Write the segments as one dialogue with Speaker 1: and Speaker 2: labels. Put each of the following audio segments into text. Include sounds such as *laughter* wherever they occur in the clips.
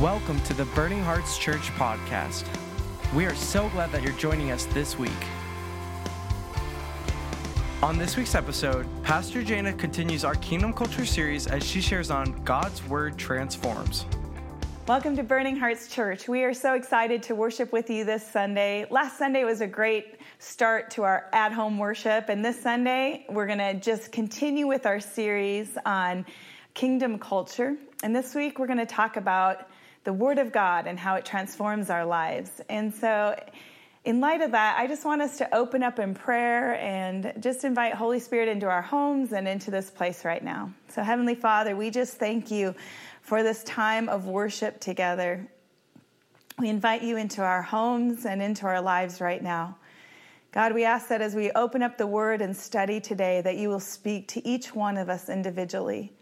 Speaker 1: Welcome to the Burning Hearts Church podcast. We are so glad that you're joining us this week. On this week's episode, Pastor Jana continues our Kingdom Culture series as she shares on God's Word transforms.
Speaker 2: Welcome to Burning Hearts Church. We are so excited to worship with you this Sunday. Last Sunday was a great start to our at home worship, and this Sunday we're going to just continue with our series on kingdom culture. And this week we're going to talk about the Word of God and how it transforms our lives. And so, in light of that, I just want us to open up in prayer and just invite Holy Spirit into our homes and into this place right now. So, Heavenly Father, we just thank you for this time of worship together. We invite you into our homes and into our lives right now. God, we ask that as we open up the word and study today, that you will speak to each one of us individually.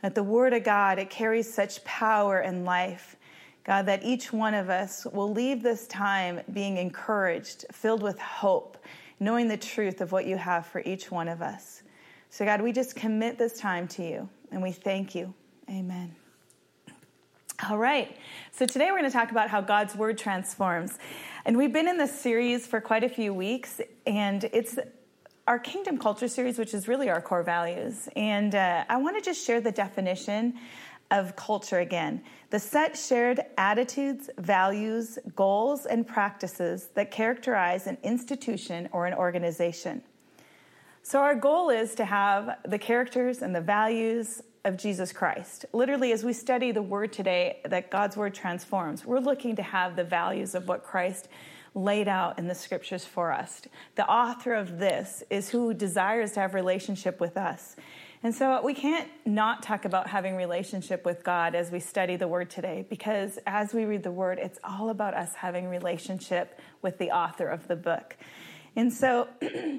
Speaker 2: That the word of God, it carries such power and life. God, that each one of us will leave this time being encouraged, filled with hope, knowing the truth of what you have for each one of us. So, God, we just commit this time to you and we thank you. Amen. All right. So, today we're going to talk about how God's word transforms. And we've been in this series for quite a few weeks, and it's our kingdom culture series, which is really our core values. And uh, I want to just share the definition of culture again the set shared attitudes, values, goals, and practices that characterize an institution or an organization. So, our goal is to have the characters and the values of Jesus Christ. Literally, as we study the word today, that God's word transforms, we're looking to have the values of what Christ laid out in the scriptures for us. The author of this is who desires to have relationship with us. And so we can't not talk about having relationship with God as we study the word today because as we read the word it's all about us having relationship with the author of the book. And so *clears throat*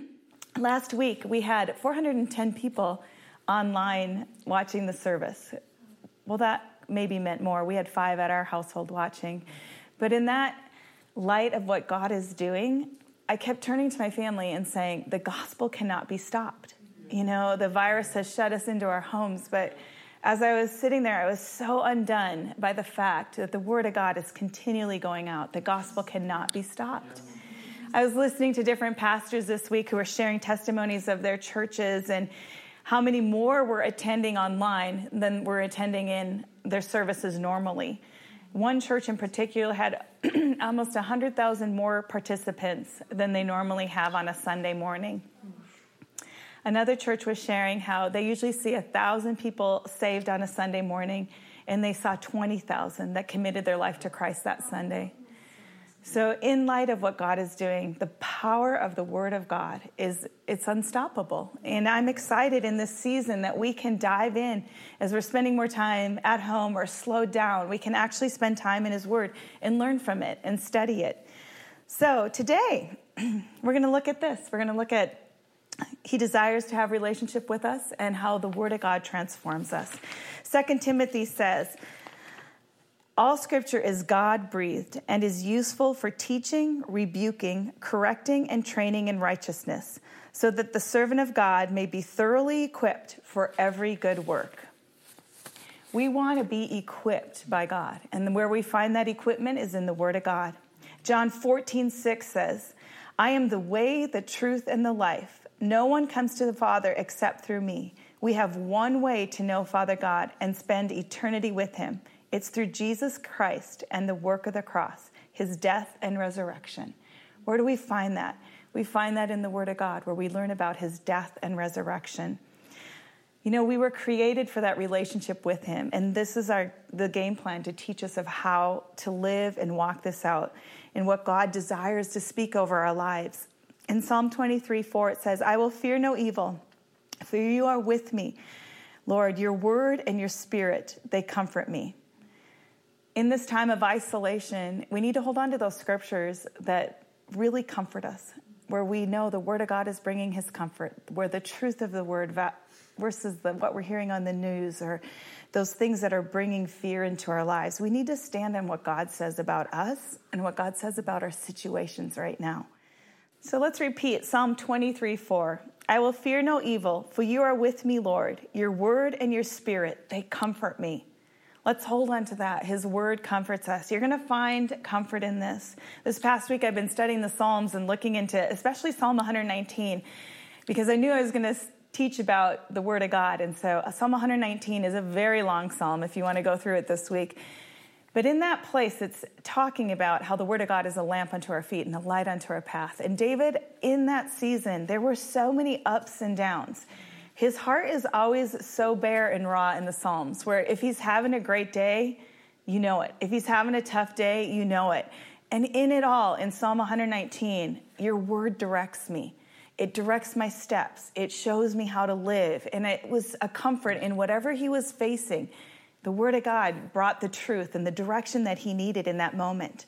Speaker 2: last week we had 410 people online watching the service. Well that maybe meant more. We had 5 at our household watching. But in that light of what God is doing, I kept turning to my family and saying the gospel cannot be stopped you know, the virus has shut us into our homes, but as I was sitting there, I was so undone by the fact that the Word of God is continually going out. The gospel cannot be stopped. I was listening to different pastors this week who were sharing testimonies of their churches and how many more were attending online than were attending in their services normally. One church in particular had *clears throat* almost 100,000 more participants than they normally have on a Sunday morning. Another church was sharing how they usually see a thousand people saved on a Sunday morning, and they saw 20,000 that committed their life to Christ that Sunday. So, in light of what God is doing, the power of the Word of God is it's unstoppable. And I'm excited in this season that we can dive in as we're spending more time at home or slowed down. We can actually spend time in His Word and learn from it and study it. So, today, *clears throat* we're going to look at this. We're going to look at he desires to have relationship with us and how the word of god transforms us. Second timothy says all scripture is god breathed and is useful for teaching rebuking correcting and training in righteousness so that the servant of god may be thoroughly equipped for every good work. We want to be equipped by god and where we find that equipment is in the word of god. John 14 6 says i am the way the truth and the life no one comes to the Father except through me. We have one way to know Father God and spend eternity with Him. It's through Jesus Christ and the work of the cross, His death and resurrection. Where do we find that? We find that in the Word of God, where we learn about His death and resurrection. You know, we were created for that relationship with Him, and this is our the game plan to teach us of how to live and walk this out, and what God desires to speak over our lives. In Psalm 23 4, it says, I will fear no evil, for you are with me. Lord, your word and your spirit, they comfort me. In this time of isolation, we need to hold on to those scriptures that really comfort us, where we know the word of God is bringing his comfort, where the truth of the word versus the, what we're hearing on the news or those things that are bringing fear into our lives. We need to stand on what God says about us and what God says about our situations right now. So let's repeat Psalm 23 4. I will fear no evil, for you are with me, Lord. Your word and your spirit, they comfort me. Let's hold on to that. His word comforts us. You're going to find comfort in this. This past week, I've been studying the Psalms and looking into especially Psalm 119 because I knew I was going to teach about the word of God. And so uh, Psalm 119 is a very long psalm if you want to go through it this week. But in that place, it's talking about how the Word of God is a lamp unto our feet and a light unto our path. And David, in that season, there were so many ups and downs. His heart is always so bare and raw in the Psalms, where if he's having a great day, you know it. If he's having a tough day, you know it. And in it all, in Psalm 119, your word directs me. It directs my steps. It shows me how to live. And it was a comfort in whatever he was facing. The Word of God brought the truth and the direction that he needed in that moment.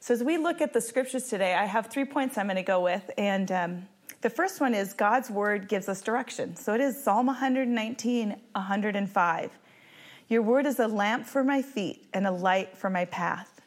Speaker 2: So, as we look at the scriptures today, I have three points I'm going to go with. And um, the first one is God's word gives us direction. So it is Psalm 119, 105. Your word is a lamp for my feet and a light for my path.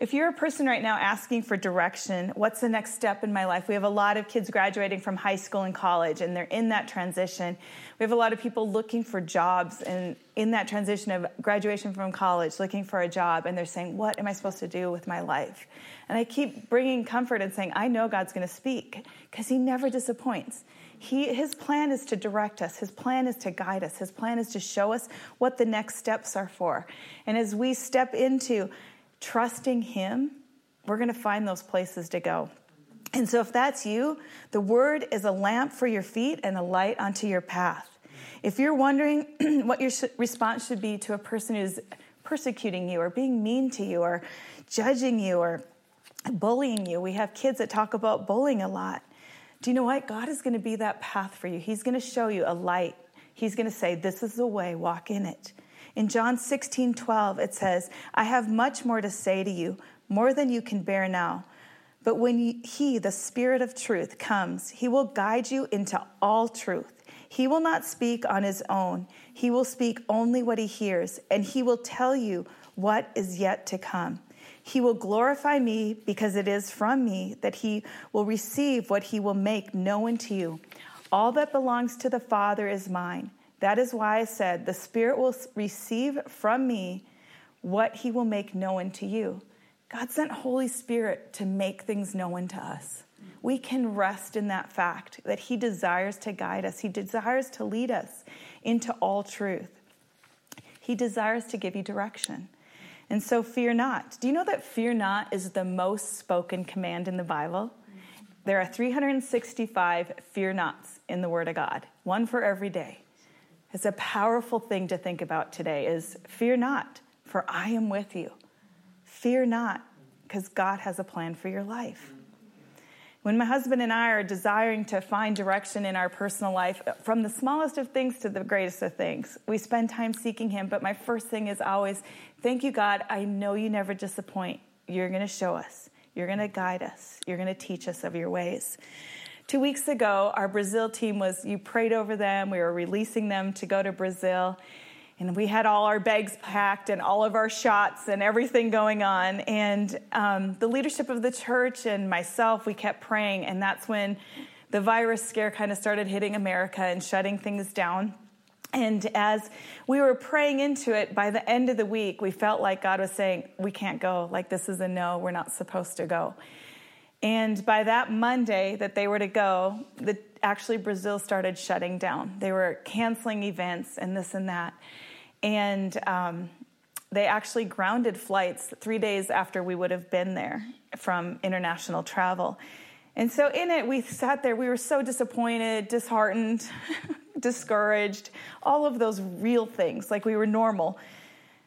Speaker 2: If you're a person right now asking for direction, what's the next step in my life? We have a lot of kids graduating from high school and college, and they're in that transition. We have a lot of people looking for jobs and in that transition of graduation from college, looking for a job, and they're saying, What am I supposed to do with my life? And I keep bringing comfort and saying, I know God's going to speak because He never disappoints. He, his plan is to direct us. His plan is to guide us. His plan is to show us what the next steps are for. And as we step into trusting Him, we're going to find those places to go. And so, if that's you, the word is a lamp for your feet and a light onto your path. If you're wondering *clears throat* what your response should be to a person who's persecuting you or being mean to you or judging you or bullying you, we have kids that talk about bullying a lot. Do you know what? God is going to be that path for you. He's going to show you a light. He's going to say, This is the way, walk in it. In John 16, 12, it says, I have much more to say to you, more than you can bear now. But when He, the Spirit of truth, comes, He will guide you into all truth. He will not speak on His own, He will speak only what He hears, and He will tell you what is yet to come. He will glorify me because it is from me that He will receive what He will make known to you. All that belongs to the Father is mine. That is why I said, The Spirit will receive from me what he will make known to you. God sent Holy Spirit to make things known to us. We can rest in that fact that he desires to guide us, he desires to lead us into all truth. He desires to give you direction. And so fear not. Do you know that fear not is the most spoken command in the Bible? There are 365 fear nots in the Word of God, one for every day. It's a powerful thing to think about today is fear not, for I am with you. Fear not, because God has a plan for your life. When my husband and I are desiring to find direction in our personal life, from the smallest of things to the greatest of things, we spend time seeking Him. But my first thing is always, Thank you, God. I know you never disappoint. You're going to show us, you're going to guide us, you're going to teach us of your ways. Two weeks ago, our Brazil team was, you prayed over them. We were releasing them to go to Brazil. And we had all our bags packed and all of our shots and everything going on. And um, the leadership of the church and myself, we kept praying. And that's when the virus scare kind of started hitting America and shutting things down. And as we were praying into it, by the end of the week, we felt like God was saying, We can't go. Like, this is a no. We're not supposed to go. And by that Monday that they were to go, the, actually Brazil started shutting down. They were canceling events and this and that. And um, they actually grounded flights three days after we would have been there from international travel. And so in it, we sat there, we were so disappointed, disheartened, *laughs* discouraged, all of those real things, like we were normal.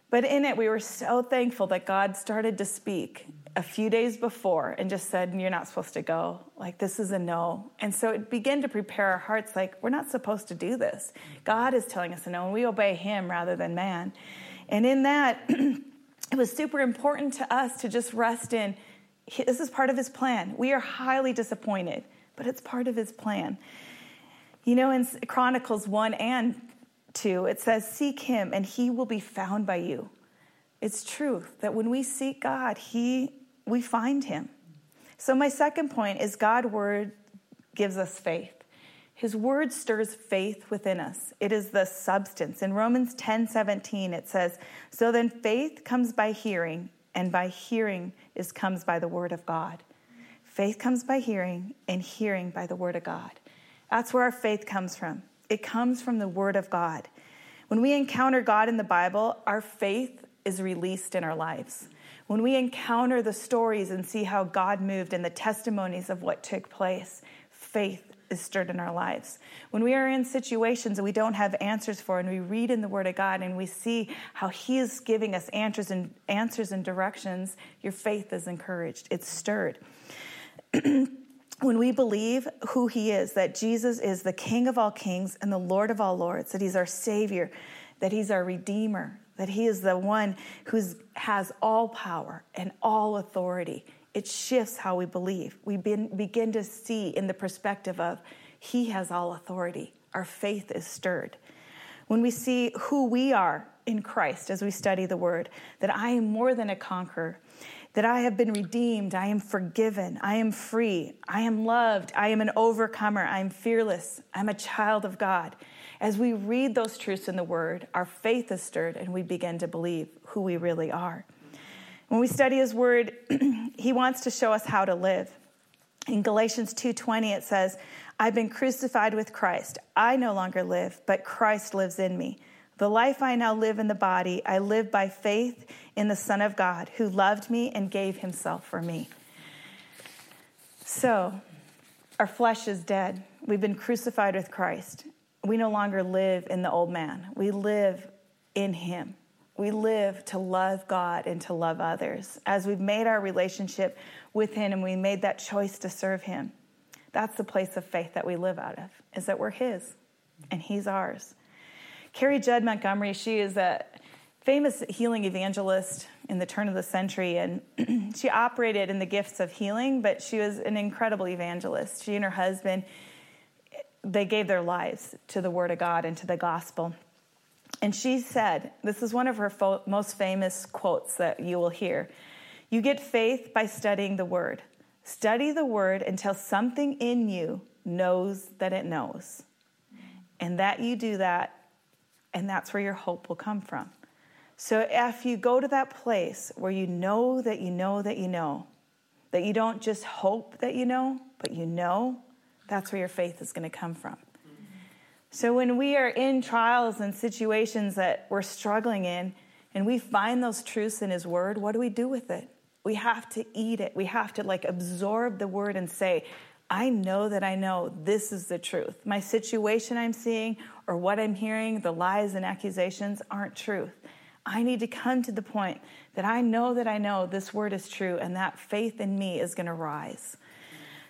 Speaker 2: But in it, we were so thankful that God started to speak a few days before and just said, You're not supposed to go. Like, this is a no. And so it began to prepare our hearts like, We're not supposed to do this. God is telling us a no, and we obey Him rather than man. And in that, *clears throat* it was super important to us to just rest in this is part of His plan. We are highly disappointed, but it's part of His plan. You know, in Chronicles 1 and 2, it says, Seek Him, and He will be found by you. It's truth that when we seek God, He we find him. So, my second point is God's word gives us faith. His word stirs faith within us. It is the substance. In Romans 10 17, it says, So then faith comes by hearing, and by hearing is comes by the word of God. Faith comes by hearing, and hearing by the word of God. That's where our faith comes from. It comes from the word of God. When we encounter God in the Bible, our faith is released in our lives. When we encounter the stories and see how God moved and the testimonies of what took place, faith is stirred in our lives. When we are in situations that we don't have answers for and we read in the Word of God and we see how He is giving us answers and answers and directions, your faith is encouraged. It's stirred. *clears throat* when we believe who He is, that Jesus is the King of all kings and the Lord of all lords, that He's our Savior, that He's our Redeemer, that He is the one who has all power and all authority it shifts how we believe. We begin to see in the perspective of He has all authority. Our faith is stirred. When we see who we are in Christ as we study the Word, that I am more than a conqueror, that I have been redeemed, I am forgiven, I am free, I am loved, I am an overcomer, I am fearless, I'm a child of God. As we read those truths in the Word, our faith is stirred and we begin to believe who we really are. When we study his word, *clears throat* he wants to show us how to live. In Galatians 2:20 it says, "I've been crucified with Christ. I no longer live, but Christ lives in me. The life I now live in the body, I live by faith in the Son of God, who loved me and gave himself for me." So, our flesh is dead. We've been crucified with Christ. We no longer live in the old man. We live in him we live to love God and to love others. As we've made our relationship with Him and we made that choice to serve Him, that's the place of faith that we live out of, is that we're His and He's ours. Carrie Judd Montgomery, she is a famous healing evangelist in the turn of the century, and *clears throat* she operated in the gifts of healing, but she was an incredible evangelist. She and her husband, they gave their lives to the Word of God and to the gospel. And she said, this is one of her fo- most famous quotes that you will hear You get faith by studying the Word. Study the Word until something in you knows that it knows. And that you do that, and that's where your hope will come from. So if you go to that place where you know that you know that you know, that you don't just hope that you know, but you know, that's where your faith is going to come from. So when we are in trials and situations that we're struggling in, and we find those truths in His Word, what do we do with it? We have to eat it. We have to like absorb the Word and say, I know that I know this is the truth. My situation I'm seeing or what I'm hearing, the lies and accusations aren't truth. I need to come to the point that I know that I know this word is true and that faith in me is going to rise.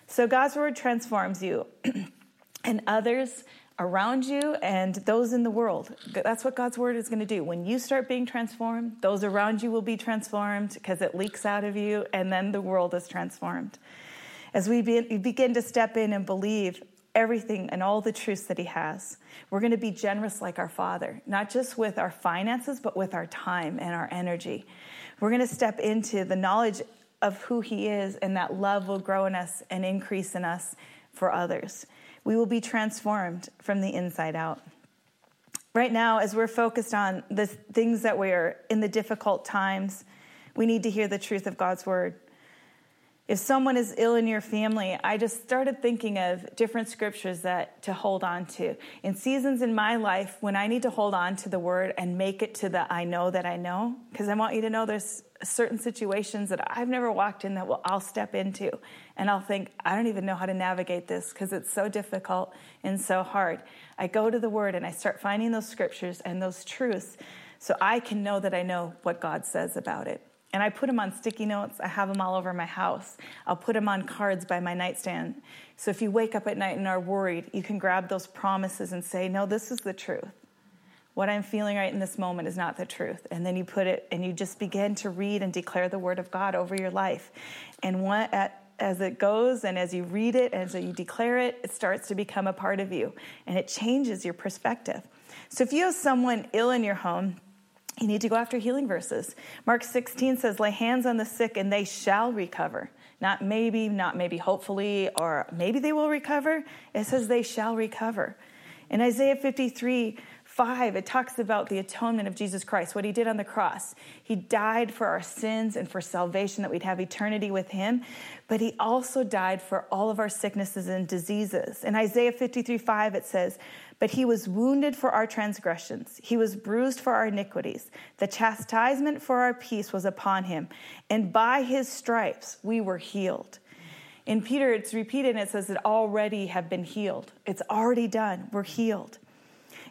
Speaker 2: So God's word transforms you *clears throat* and others around you and those in the world. That's what God's word is going to do. When you start being transformed, those around you will be transformed because it leaks out of you, and then the world is transformed. As we begin to step in and believe everything and all the truths that He has, we're going to be generous like our Father, not just with our finances, but with our time and our energy. We're going to step into the knowledge of who He is, and that love will grow in us and increase in us for others we will be transformed from the inside out. Right now, as we're focused on the things that we're in the difficult times, we need to hear the truth of God's word. If someone is ill in your family, I just started thinking of different scriptures that to hold on to. In seasons in my life when I need to hold on to the word and make it to the I know that I know, because I want you to know there's certain situations that I've never walked in that will, I'll step into and I'll think, I don't even know how to navigate this because it's so difficult and so hard. I go to the Word and I start finding those scriptures and those truths so I can know that I know what God says about it. And I put them on sticky notes. I have them all over my house. I'll put them on cards by my nightstand. So if you wake up at night and are worried, you can grab those promises and say, No, this is the truth what I'm feeling right in this moment is not the truth. And then you put it and you just begin to read and declare the word of God over your life. And what, at, as it goes and as you read it, and as you declare it, it starts to become a part of you and it changes your perspective. So if you have someone ill in your home, you need to go after healing verses. Mark 16 says, Lay hands on the sick and they shall recover. Not maybe, not maybe hopefully, or maybe they will recover. It says they shall recover. In Isaiah 53, 5, it talks about the atonement of Jesus Christ, what he did on the cross. He died for our sins and for salvation, that we'd have eternity with him, but he also died for all of our sicknesses and diseases. In Isaiah 53, 5, it says, But he was wounded for our transgressions, he was bruised for our iniquities. The chastisement for our peace was upon him, and by his stripes we were healed. In Peter, it's repeated and it says that already have been healed. It's already done. We're healed.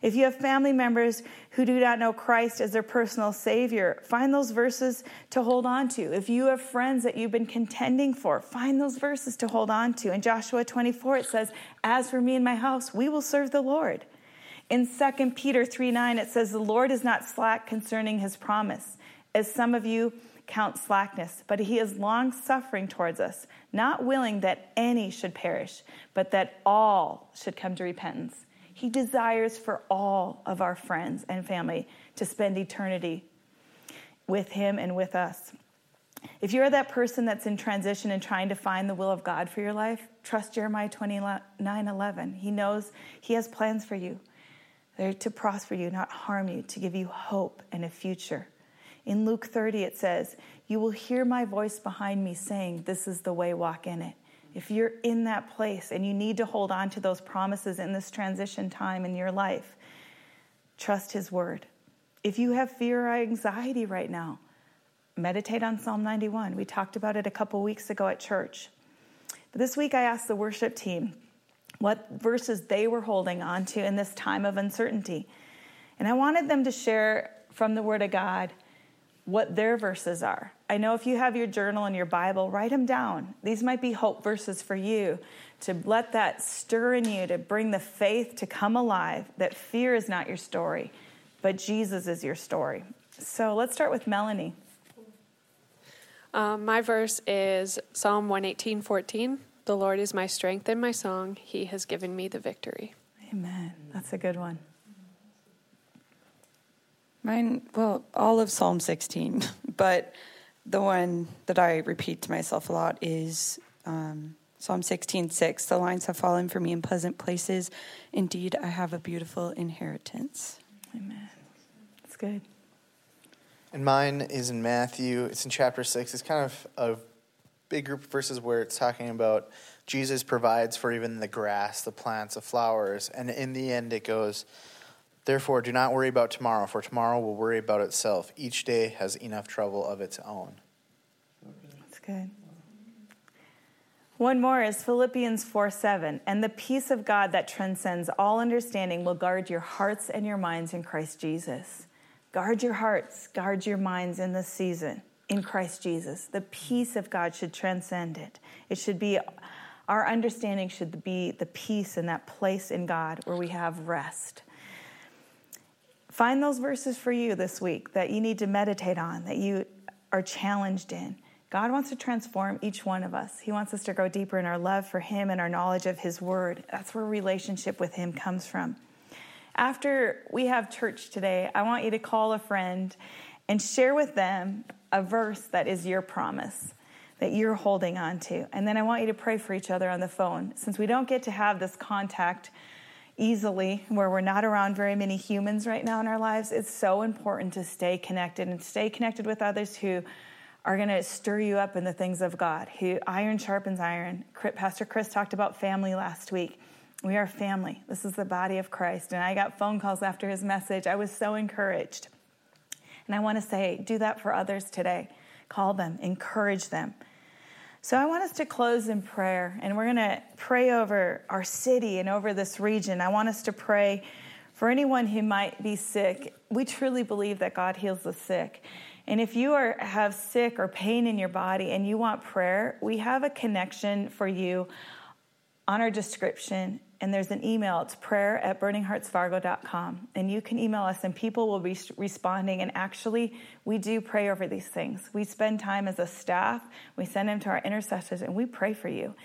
Speaker 2: If you have family members who do not know Christ as their personal Savior, find those verses to hold on to. If you have friends that you've been contending for, find those verses to hold on to. In Joshua 24, it says, As for me and my house, we will serve the Lord. In 2 Peter 3 9, it says, The Lord is not slack concerning his promise, as some of you count slackness, but he is long suffering towards us, not willing that any should perish, but that all should come to repentance. He desires for all of our friends and family to spend eternity with Him and with us. If you're that person that's in transition and trying to find the will of God for your life, trust Jeremiah 29 11. He knows He has plans for you. They're to prosper you, not harm you, to give you hope and a future. In Luke 30, it says, You will hear my voice behind me saying, This is the way, walk in it if you're in that place and you need to hold on to those promises in this transition time in your life, trust His word. If you have fear or anxiety right now, meditate on Psalm 91. We talked about it a couple weeks ago at church. But this week I asked the worship team what verses they were holding on to in this time of uncertainty. And I wanted them to share from the Word of God what their verses are. I know if you have your journal and your Bible, write them down. These might be hope verses for you to let that stir in you, to bring the faith to come alive, that fear is not your story, but Jesus is your story. So let's start with Melanie.
Speaker 3: Um, my verse is Psalm 118 14. The Lord is my strength and my song. He has given me the victory.
Speaker 2: Amen. That's a good one.
Speaker 4: Mine, well, all of Psalm 16, *laughs* but the one that I repeat to myself a lot is um, Psalm 16, 6. The lines have fallen for me in pleasant places. Indeed, I have a beautiful inheritance.
Speaker 2: Amen. That's good.
Speaker 5: And mine is in Matthew. It's in chapter 6. It's kind of a big group of verses where it's talking about Jesus provides for even the grass, the plants, the flowers. And in the end, it goes, Therefore, do not worry about tomorrow, for tomorrow will worry about itself. Each day has enough trouble of its own.
Speaker 2: That's good. One more is Philippians 4 7. And the peace of God that transcends all understanding will guard your hearts and your minds in Christ Jesus. Guard your hearts, guard your minds in this season in Christ Jesus. The peace of God should transcend it. It should be, our understanding should be the peace in that place in God where we have rest. Find those verses for you this week that you need to meditate on, that you are challenged in. God wants to transform each one of us. He wants us to grow deeper in our love for Him and our knowledge of His Word. That's where relationship with Him comes from. After we have church today, I want you to call a friend and share with them a verse that is your promise that you're holding on to. And then I want you to pray for each other on the phone. Since we don't get to have this contact easily, where we're not around very many humans right now in our lives, it's so important to stay connected and stay connected with others who are going to stir you up in the things of God. Who iron sharpens iron. Pastor Chris talked about family last week. We are family. This is the body of Christ. And I got phone calls after his message. I was so encouraged. And I want to say, do that for others today. Call them, encourage them. So I want us to close in prayer, and we're going to pray over our city and over this region. I want us to pray for anyone who might be sick. We truly believe that God heals the sick. And if you are have sick or pain in your body and you want prayer, we have a connection for you on our description and there's an email. It's prayer at burningheartsfargo.com. And you can email us, and people will be responding. And actually, we do pray over these things. We spend time as a staff, we send them to our intercessors, and we pray for you.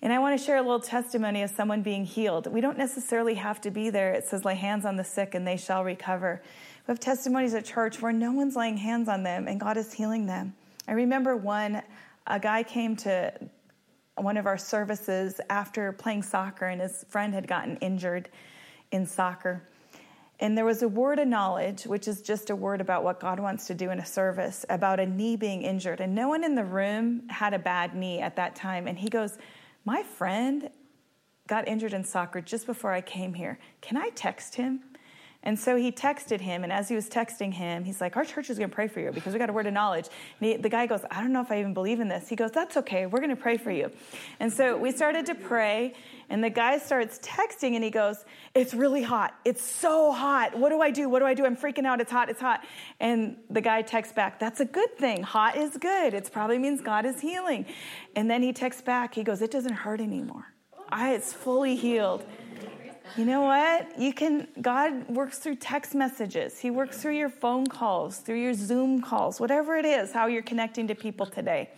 Speaker 2: And I want to share a little testimony of someone being healed. We don't necessarily have to be there. It says, lay hands on the sick and they shall recover. We have testimonies at church where no one's laying hands on them and God is healing them. I remember one a guy came to one of our services after playing soccer, and his friend had gotten injured in soccer. And there was a word of knowledge, which is just a word about what God wants to do in a service, about a knee being injured. And no one in the room had a bad knee at that time. And he goes, My friend got injured in soccer just before I came here. Can I text him? And so he texted him, and as he was texting him, he's like, Our church is going to pray for you because we got a word of knowledge. He, the guy goes, I don't know if I even believe in this. He goes, That's okay. We're going to pray for you. And so we started to pray, and the guy starts texting, and he goes, It's really hot. It's so hot. What do I do? What do I do? I'm freaking out. It's hot. It's hot. And the guy texts back, That's a good thing. Hot is good. It probably means God is healing. And then he texts back, He goes, It doesn't hurt anymore. I, it's fully healed. You know what? You can, God works through text messages. He works through your phone calls, through your Zoom calls, whatever it is, how you're connecting to people today.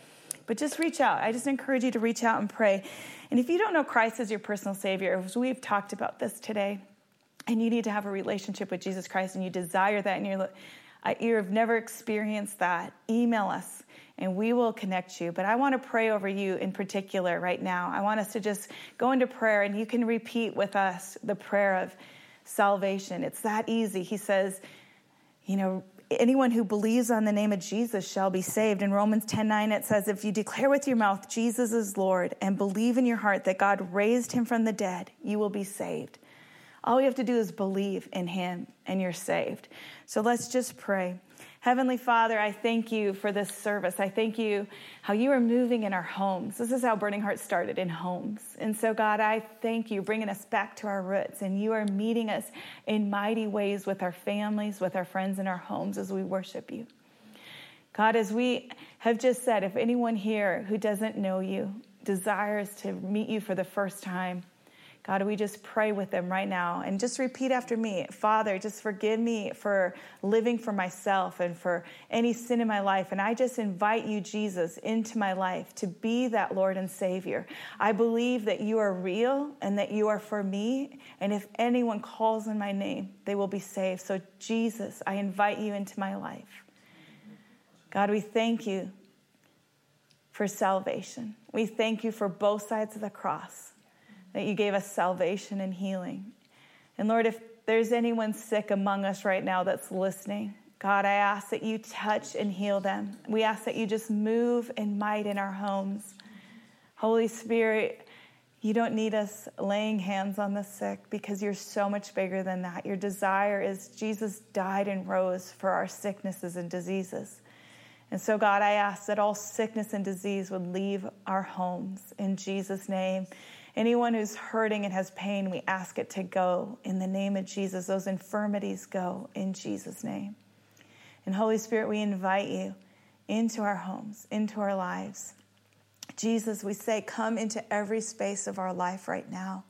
Speaker 2: But just reach out. I just encourage you to reach out and pray. And if you don't know Christ as your personal Savior, as we've talked about this today, and you need to have a relationship with Jesus Christ and you desire that and you're, you've never experienced that, email us and we will connect you. But I want to pray over you in particular right now. I want us to just go into prayer and you can repeat with us the prayer of salvation. It's that easy. He says, you know, anyone who believes on the name of Jesus shall be saved. In Romans 10 9, it says, If you declare with your mouth Jesus is Lord and believe in your heart that God raised him from the dead, you will be saved. All you have to do is believe in him and you're saved. So let's just pray. Heavenly Father, I thank you for this service. I thank you how you are moving in our homes. This is how Burning Heart started in homes. And so, God, I thank you bringing us back to our roots. And you are meeting us in mighty ways with our families, with our friends in our homes as we worship you. God, as we have just said, if anyone here who doesn't know you desires to meet you for the first time, God, we just pray with them right now and just repeat after me Father, just forgive me for living for myself and for any sin in my life. And I just invite you, Jesus, into my life to be that Lord and Savior. I believe that you are real and that you are for me. And if anyone calls in my name, they will be saved. So, Jesus, I invite you into my life. God, we thank you for salvation. We thank you for both sides of the cross that you gave us salvation and healing. And Lord, if there's anyone sick among us right now that's listening, God, I ask that you touch and heal them. We ask that you just move in might in our homes. Holy Spirit, you don't need us laying hands on the sick because you're so much bigger than that. Your desire is Jesus died and rose for our sicknesses and diseases. And so, God, I ask that all sickness and disease would leave our homes in Jesus' name. Anyone who's hurting and has pain, we ask it to go in the name of Jesus. Those infirmities go in Jesus' name. And Holy Spirit, we invite you into our homes, into our lives. Jesus, we say, come into every space of our life right now.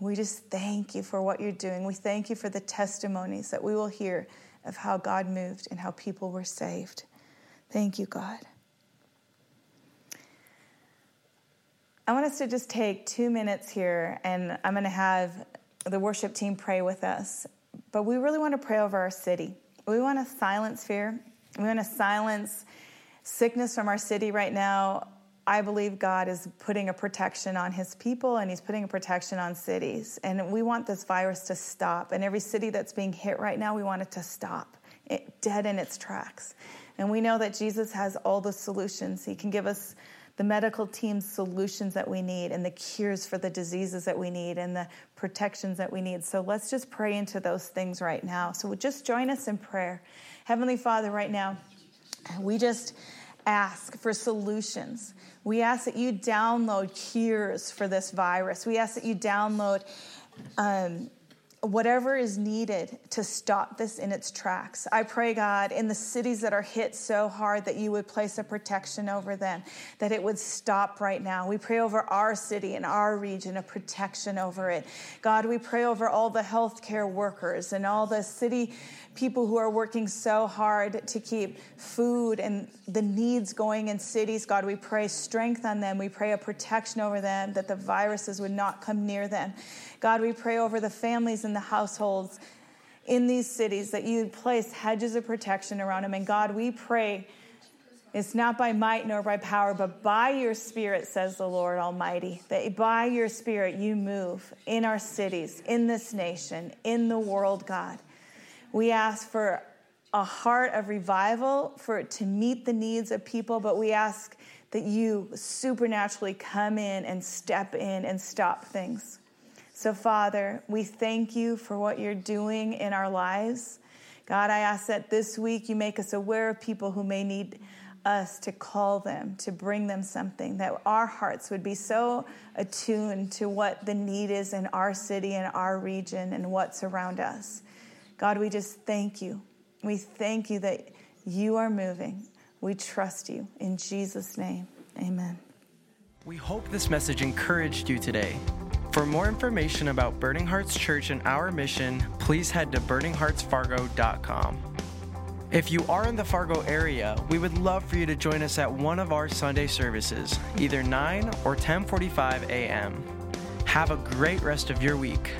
Speaker 2: we just thank you for what you're doing. We thank you for the testimonies that we will hear of how God moved and how people were saved. Thank you, God. I want us to just take two minutes here, and I'm going to have the worship team pray with us. But we really want to pray over our city. We want to silence fear. We want to silence sickness from our city right now. I believe God is putting a protection on his people and he's putting a protection on cities. And we want this virus to stop. And every city that's being hit right now, we want it to stop, it, dead in its tracks. And we know that Jesus has all the solutions. He can give us the medical team's solutions that we need and the cures for the diseases that we need and the protections that we need. So let's just pray into those things right now. So just join us in prayer. Heavenly Father, right now, we just ask for solutions. We ask that you download cures for this virus. We ask that you download um, whatever is needed to stop this in its tracks. I pray, God, in the cities that are hit so hard that you would place a protection over them, that it would stop right now. We pray over our city and our region, a protection over it. God, we pray over all the healthcare workers and all the city people who are working so hard to keep food and the needs going in cities. God, we pray strength on them. We pray a protection over them, that the viruses would not come near them. God, we pray over the families and the households in these cities that you'd place hedges of protection around them. And God, we pray It's not by might nor by power, but by your Spirit, says the Lord Almighty. That by your Spirit you move in our cities, in this nation, in the world, God. We ask for a heart of revival, for to meet the needs of people, but we ask that you supernaturally come in and step in and stop things. So, Father, we thank you for what you're doing in our lives. God, I ask that this week you make us aware of people who may need us to call them, to bring them something, that our hearts would be so attuned to what the need is in our city and our region and what's around us. God, we just thank you. We thank you that you are moving. We trust you. In Jesus' name, amen.
Speaker 1: We hope this message encouraged you today. For more information about Burning Hearts Church and our mission, please head to burningheartsfargo.com. If you are in the Fargo area, we would love for you to join us at one of our Sunday services, either 9 or 10:45 a.m. Have a great rest of your week.